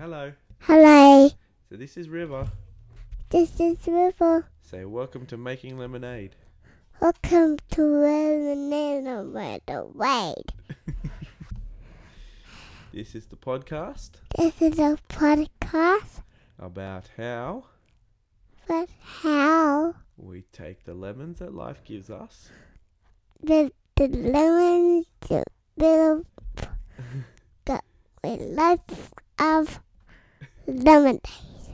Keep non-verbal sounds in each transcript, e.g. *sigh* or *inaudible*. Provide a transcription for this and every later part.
hello. Hello, So this is River. this is River. Say welcome to making lemonade. Welcome to Lemonade Wade. *laughs* This is the podcast This is a podcast about how about how we take the lemons that life gives us the, the lemon the little *laughs* the life of lemonade.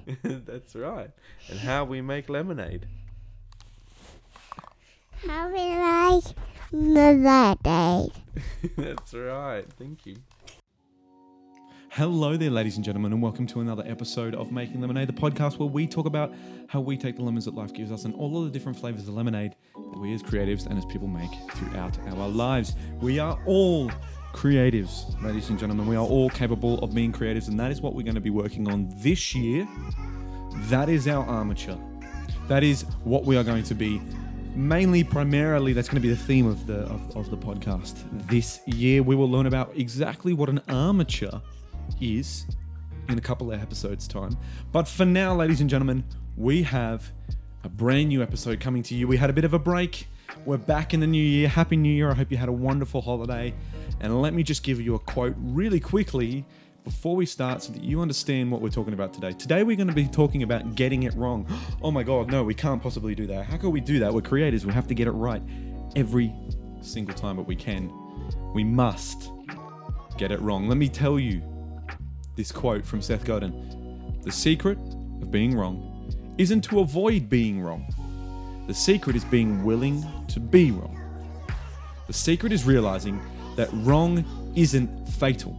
*laughs* That's right. And how we make lemonade. How we like lemonade. *laughs* That's right. Thank you. Hello there, ladies and gentlemen, and welcome to another episode of Making Lemonade, the podcast where we talk about how we take the lemons that life gives us and all of the different flavors of lemonade that we as creatives and as people make throughout our lives. We are all creatives, ladies and gentlemen. We are all capable of being creatives, and that is what we're going to be working on this year. That is our armature. That is what we are going to be mainly primarily that's going to be the theme of the of, of the podcast this year we will learn about exactly what an armature is in a couple of episodes time but for now ladies and gentlemen we have a brand new episode coming to you we had a bit of a break we're back in the new year happy new year i hope you had a wonderful holiday and let me just give you a quote really quickly before we start so that you understand what we're talking about today. Today we're going to be talking about getting it wrong. *gasps* Oh my god, no, we can't possibly do that. How can we do that? We're creators, we have to get it right every single time that we can. We must get it wrong. Let me tell you this quote from Seth Godin. The secret of being wrong isn't to avoid being wrong. The secret is being willing to be wrong. The secret is realizing that wrong isn't fatal.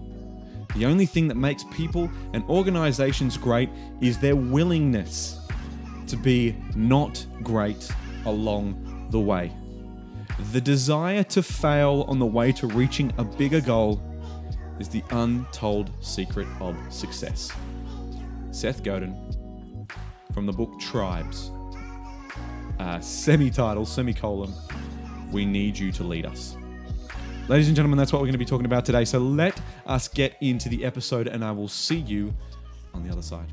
The only thing that makes people and organizations great is their willingness to be not great along the way. The desire to fail on the way to reaching a bigger goal is the untold secret of success. Seth Godin from the book Tribes, uh, semi title, semicolon, We Need You to Lead Us. Ladies and gentlemen, that's what we're going to be talking about today. So let us get into the episode, and I will see you on the other side.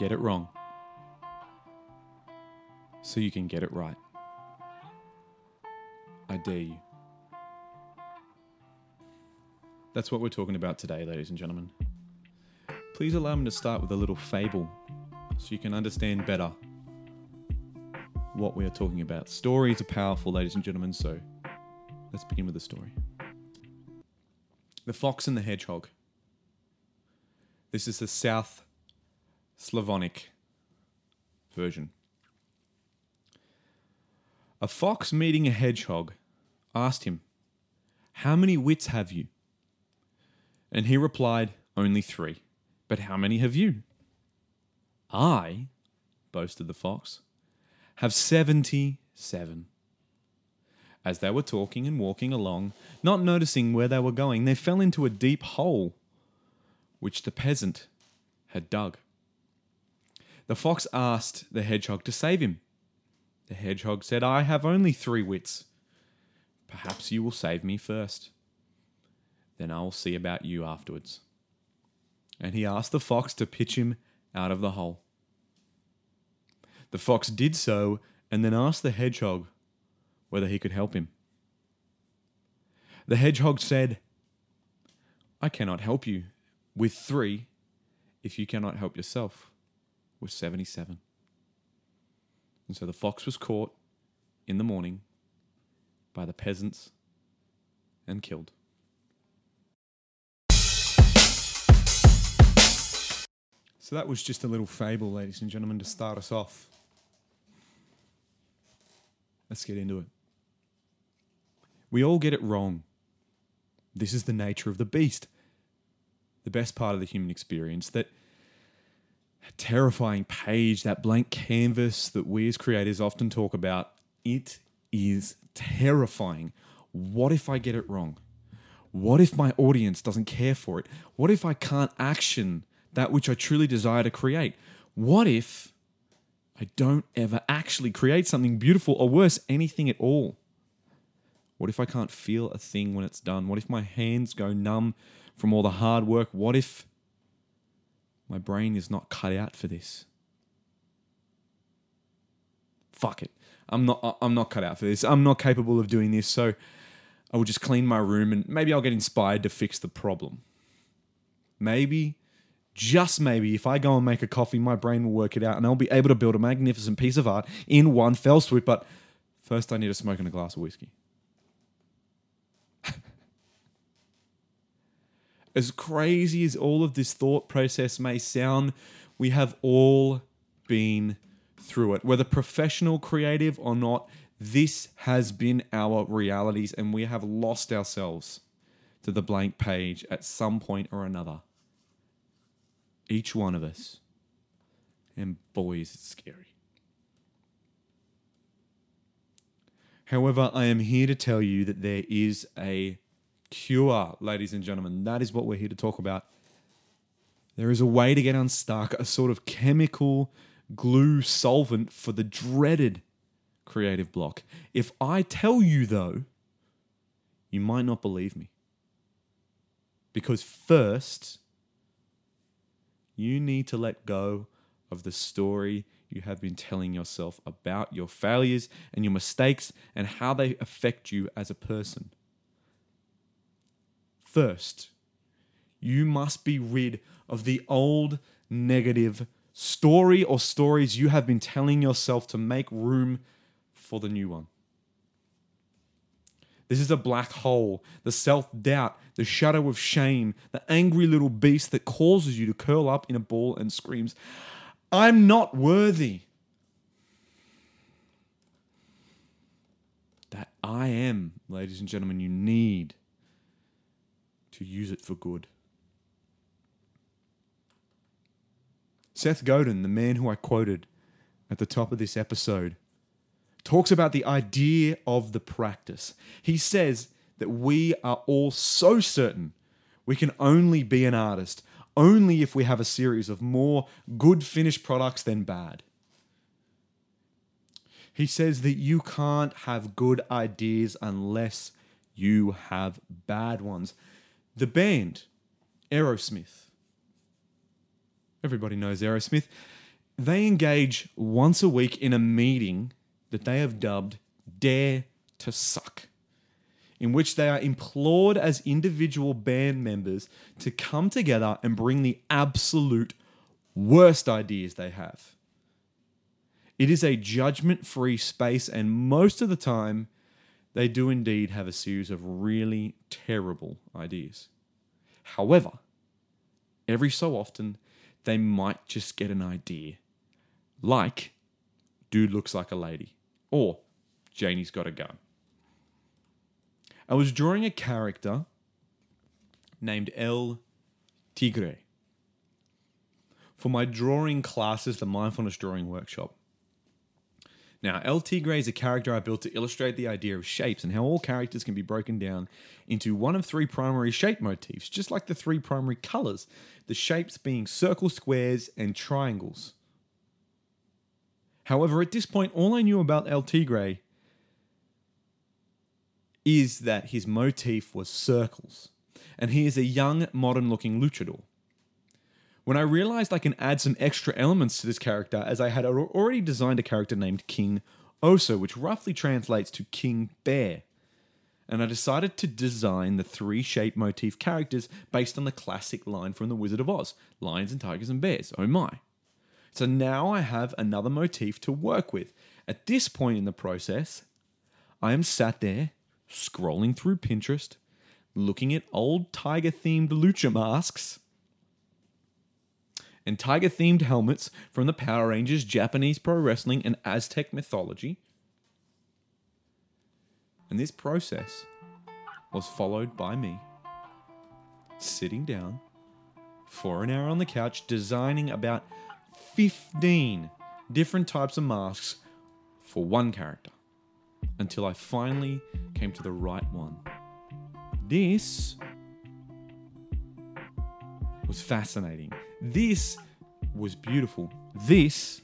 Get it wrong so you can get it right. I dare you. That's what we're talking about today, ladies and gentlemen. Please allow me to start with a little fable so you can understand better what we are talking about. Stories are powerful, ladies and gentlemen, so let's begin with the story. The Fox and the Hedgehog. This is the South Slavonic version. A fox meeting a hedgehog asked him, How many wits have you? And he replied, Only three. But how many have you? I, boasted the fox, have seventy seven. As they were talking and walking along, not noticing where they were going, they fell into a deep hole which the peasant had dug. The fox asked the hedgehog to save him. The hedgehog said, I have only three wits. Perhaps you will save me first. Then I will see about you afterwards. And he asked the fox to pitch him out of the hole. The fox did so and then asked the hedgehog whether he could help him. The hedgehog said, I cannot help you with three if you cannot help yourself with 77. And so the fox was caught in the morning by the peasants and killed. So that was just a little fable, ladies and gentlemen, to start us off. Let's get into it. We all get it wrong. This is the nature of the beast. The best part of the human experience that terrifying page, that blank canvas that we as creators often talk about it is terrifying. What if I get it wrong? What if my audience doesn't care for it? What if I can't action that which I truly desire to create? What if I don't ever actually create something beautiful or worse, anything at all? What if I can't feel a thing when it's done? What if my hands go numb from all the hard work? What if my brain is not cut out for this? Fuck it. I'm not I'm not cut out for this. I'm not capable of doing this. So I will just clean my room and maybe I'll get inspired to fix the problem. Maybe just maybe if I go and make a coffee, my brain will work it out and I'll be able to build a magnificent piece of art in one fell swoop. But first, I need a smoke and a glass of whiskey. As crazy as all of this thought process may sound, we have all been through it. Whether professional, creative, or not, this has been our realities, and we have lost ourselves to the blank page at some point or another. Each one of us. And boy, is it scary. However, I am here to tell you that there is a cure, ladies and gentlemen. That is what we're here to talk about. There is a way to get unstuck, a sort of chemical glue solvent for the dreaded creative block. If I tell you, though, you might not believe me. Because first, you need to let go of the story you have been telling yourself about your failures and your mistakes and how they affect you as a person. First, you must be rid of the old negative story or stories you have been telling yourself to make room for the new one. This is a black hole, the self doubt, the shadow of shame, the angry little beast that causes you to curl up in a ball and screams, I'm not worthy. That I am, ladies and gentlemen, you need to use it for good. Seth Godin, the man who I quoted at the top of this episode, talks about the idea of the practice. He says that we are all so certain we can only be an artist only if we have a series of more good finished products than bad. He says that you can't have good ideas unless you have bad ones. The band, Aerosmith, everybody knows Aerosmith, they engage once a week in a meeting that they have dubbed Dare to Suck, in which they are implored as individual band members to come together and bring the absolute worst ideas they have. It is a judgment free space, and most of the time, they do indeed have a series of really terrible ideas. However, every so often, they might just get an idea. Like, dude looks like a lady. Or, Janie's got a gun. I was drawing a character named El Tigre for my drawing classes, the Mindfulness Drawing Workshop. Now, El Tigre is a character I built to illustrate the idea of shapes and how all characters can be broken down into one of three primary shape motifs, just like the three primary colors, the shapes being circles, squares, and triangles. However, at this point, all I knew about El Tigre is that his motif was circles, and he is a young, modern looking luchador. When I realized I can add some extra elements to this character, as I had already designed a character named King Oso, which roughly translates to King Bear. And I decided to design the three shape motif characters based on the classic line from The Wizard of Oz lions and tigers and bears. Oh my. So now I have another motif to work with. At this point in the process, I am sat there scrolling through Pinterest, looking at old tiger themed lucha masks and tiger themed helmets from the Power Rangers, Japanese pro wrestling, and Aztec mythology. And this process was followed by me sitting down for an hour on the couch designing about 15 different types of masks for one character. until I finally came to the right one. This was fascinating. This was beautiful. This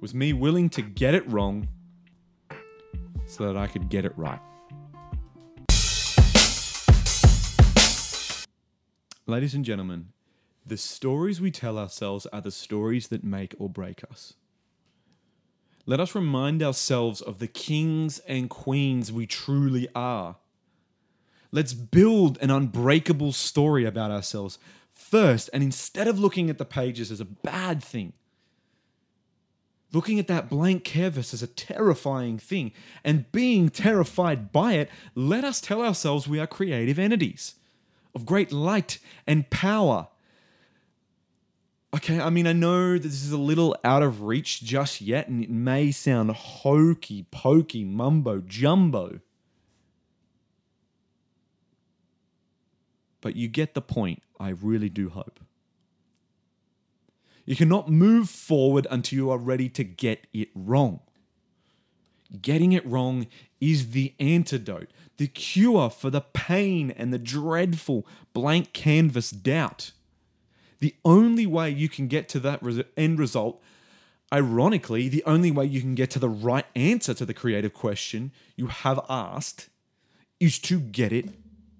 was me willing to get it wrong so that I could get it right. Ladies and gentlemen, the stories we tell ourselves are the stories that make or break us. Let us remind ourselves of the kings and queens we truly are. Let's build an unbreakable story about ourselves first, and instead of looking at the pages as a bad thing, looking at that blank canvas as a terrifying thing, and being terrified by it, let us tell ourselves we are creative entities of great light and power. Okay, I mean, I know that this is a little out of reach just yet, and it may sound hokey pokey, mumbo jumbo. But you get the point, I really do hope. You cannot move forward until you are ready to get it wrong. Getting it wrong is the antidote, the cure for the pain and the dreadful blank canvas doubt. The only way you can get to that end result, ironically, the only way you can get to the right answer to the creative question you have asked, is to get it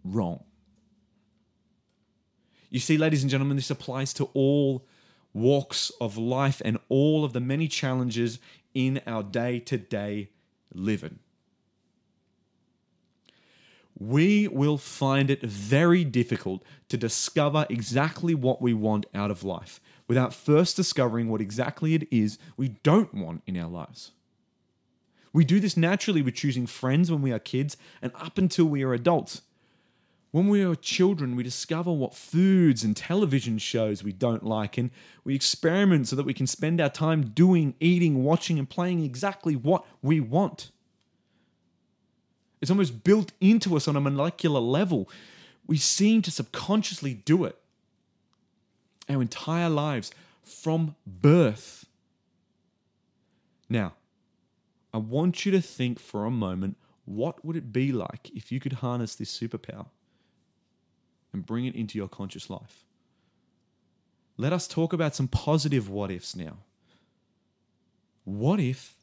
wrong. You see, ladies and gentlemen, this applies to all walks of life and all of the many challenges in our day to day living. We will find it very difficult to discover exactly what we want out of life without first discovering what exactly it is we don't want in our lives. We do this naturally with choosing friends when we are kids and up until we are adults. When we are children, we discover what foods and television shows we don't like, and we experiment so that we can spend our time doing, eating, watching, and playing exactly what we want. It's almost built into us on a molecular level. We seem to subconsciously do it our entire lives from birth. Now, I want you to think for a moment what would it be like if you could harness this superpower and bring it into your conscious life? Let us talk about some positive what ifs now. What if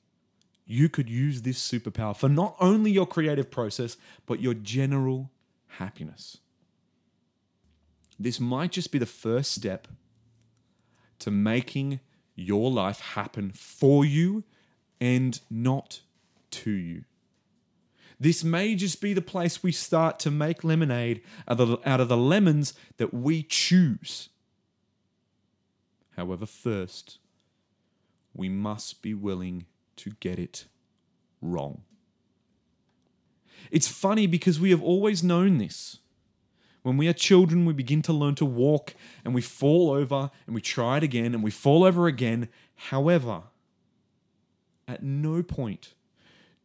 you could use this superpower for not only your creative process, but your general happiness? This might just be the first step to making your life happen for you and not to you. This may just be the place we start to make lemonade out of the, out of the lemons that we choose. However, first, we must be willing to get it wrong. It's funny because we have always known this. When we are children, we begin to learn to walk and we fall over and we try it again and we fall over again. However, at no point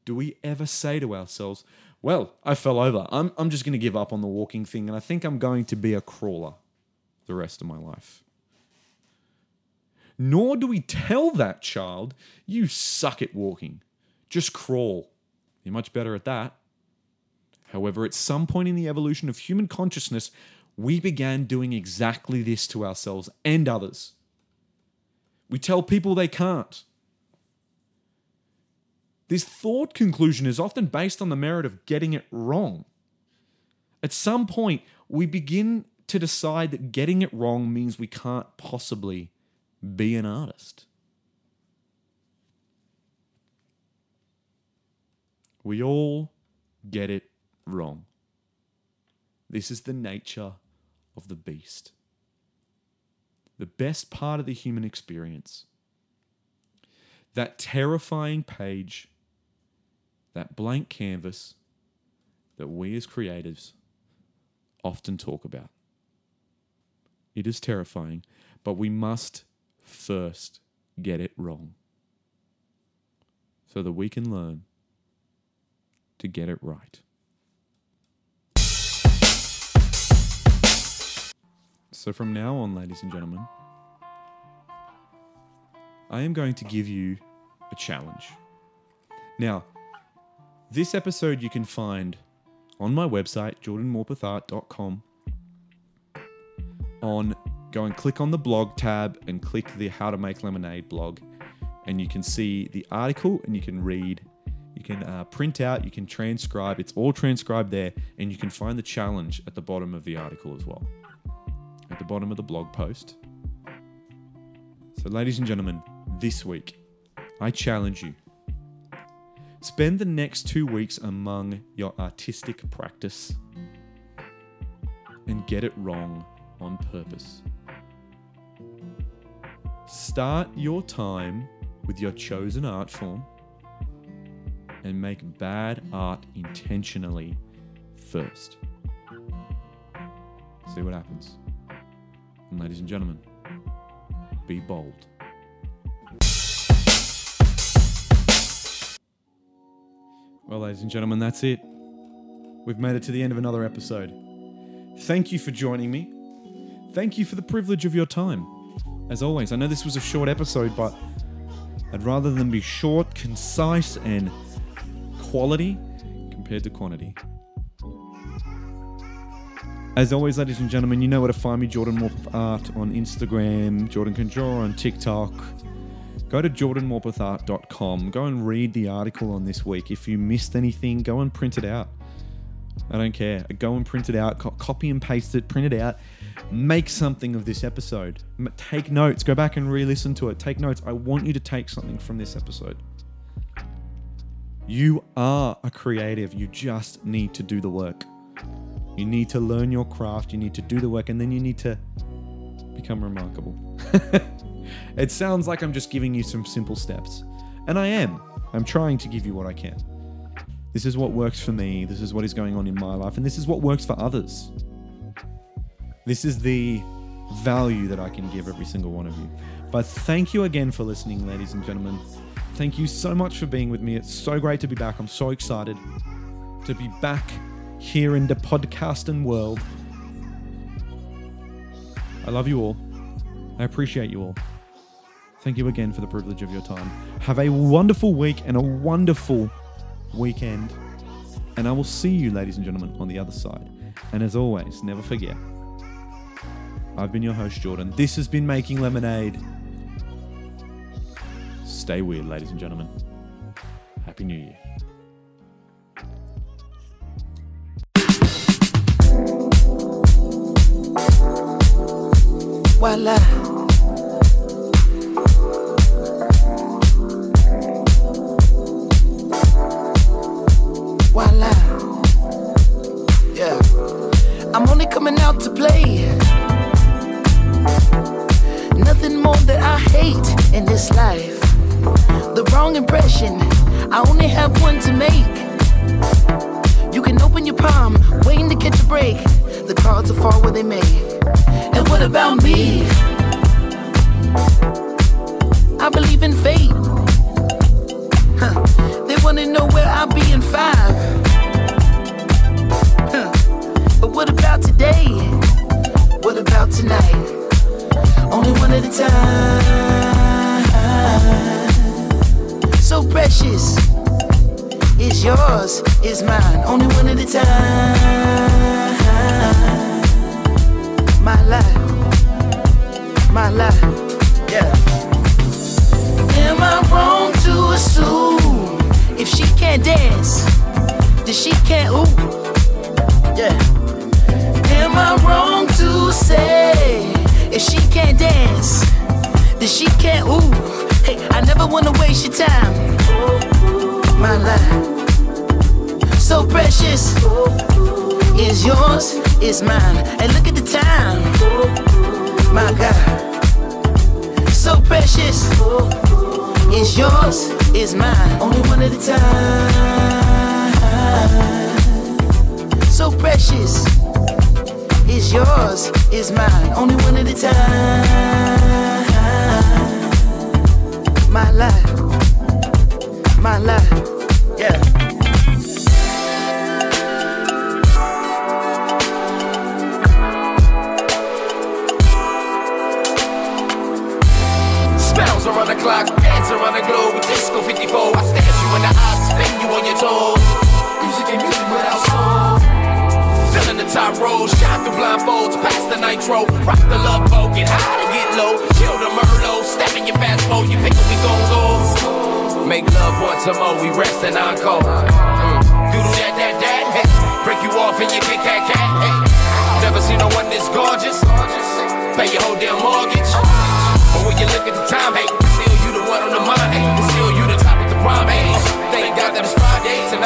do we ever say to ourselves, Well, I fell over. I'm, I'm just going to give up on the walking thing and I think I'm going to be a crawler the rest of my life. Nor do we tell that child, You suck at walking. Just crawl. You're much better at that. However, at some point in the evolution of human consciousness, we began doing exactly this to ourselves and others. We tell people they can't. This thought conclusion is often based on the merit of getting it wrong. At some point, we begin to decide that getting it wrong means we can't possibly be an artist. We all get it wrong. This is the nature of the beast. The best part of the human experience. That terrifying page, that blank canvas that we as creatives often talk about. It is terrifying, but we must first get it wrong so that we can learn to get it right. So, from now on, ladies and gentlemen, I am going to give you a challenge. Now, This episode you can find on my website, jordanmorpethart.com. On go and click on the blog tab and click the How to Make Lemonade blog, and you can see the article and you can read. You can uh, print out, you can transcribe. It's all transcribed there, and you can find the challenge at the bottom of the article as well. At the bottom of the blog post. So, ladies and gentlemen, this week, I challenge you. Spend the next two weeks among your artistic practice and get it wrong on purpose. Start your time with your chosen art form and make bad art intentionally first. See what happens. And ladies and gentlemen, be bold. Well, ladies and gentlemen, that's it. We've made it to the end of another episode. Thank you for joining me. Thank you for the privilege of your time. As always, I know this was a short episode, but I'd rather than be short, concise, and quality compared to quantity. As always, ladies and gentlemen, you know where to find me, Jordan Morpeth Art on Instagram, Jordan Can Draw on TikTok. Go to jordanmorpethart.com. Go and read the article on this week. If you missed anything, go and print it out. I don't care. Go and print it out, copy and paste it, print it out, make something of this episode. Take notes. Go back and re listen to it. Take notes. I want you to take something from this episode. You are a creative. You just need to do the work. You need to learn your craft. You need to do the work, and then you need to become remarkable. *laughs* it sounds like I'm just giving you some simple steps, and I am. I'm trying to give you what I can. This is what works for me. This is what is going on in my life, and this is what works for others. This is the value that I can give every single one of you. But thank you again for listening, ladies and gentlemen. Thank you so much for being with me. It's so great to be back. I'm so excited to be back here in the podcasting world. I love you all. I appreciate you all. Thank you again for the privilege of your time. Have a wonderful week and a wonderful weekend. And I will see you, ladies and gentlemen, on the other side. And as always, never forget I've been your host, Jordan. This has been Making Lemonade. Stay weird, ladies and gentlemen. Happy New Year. Voila. I'm only coming out to play. Nothing more that I hate in this life. The wrong impression. I only have one to make. You can open your palm, waiting to catch a break. The cards will fall where they may. And what about me? I believe in fate. Huh. They wanna know where I'll be in five. What about today? What about tonight? Only one at a time. So precious. It's yours, it's mine. Only one at a time. My life,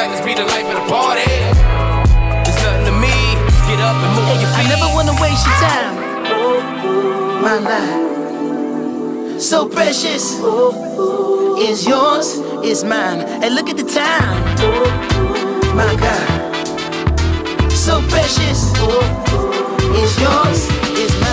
be the life of the party. Nothing to me. Get up and move your feet. I never wanna waste your time. My life, so precious, is yours, is mine. And look at the time. My God, so precious, is yours, is mine.